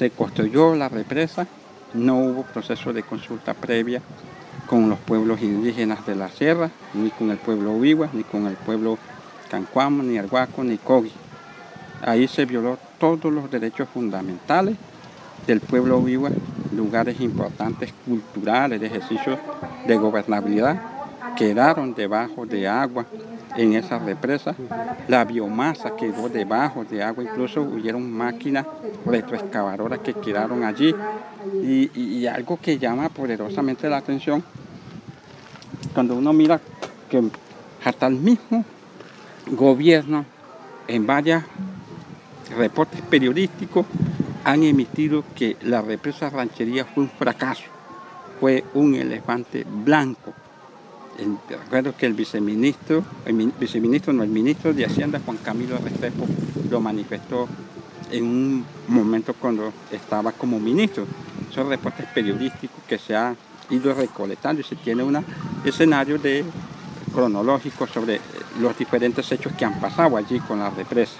Se construyó la represa, no hubo proceso de consulta previa con los pueblos indígenas de la sierra, ni con el pueblo Uigua, ni con el pueblo Cancuamo, ni Arguaco, ni Cogi. Ahí se violó todos los derechos fundamentales del pueblo Uigua, lugares importantes culturales de ejercicio de gobernabilidad quedaron debajo de agua en esa represa. La biomasa quedó debajo de agua, incluso hubieron máquinas retroexcavadoras que quedaron allí. Y, y algo que llama poderosamente la atención, cuando uno mira que hasta el mismo gobierno en varios reportes periodísticos han emitido que la represa ranchería fue un fracaso, fue un elefante blanco. Recuerdo que el viceministro, el viceministro, no, el ministro de Hacienda, Juan Camilo Restrepo, lo manifestó en un momento cuando estaba como ministro. Son reportes periodísticos que se han ido recolectando y se tiene un escenario cronológico sobre los diferentes hechos que han pasado allí con la represa.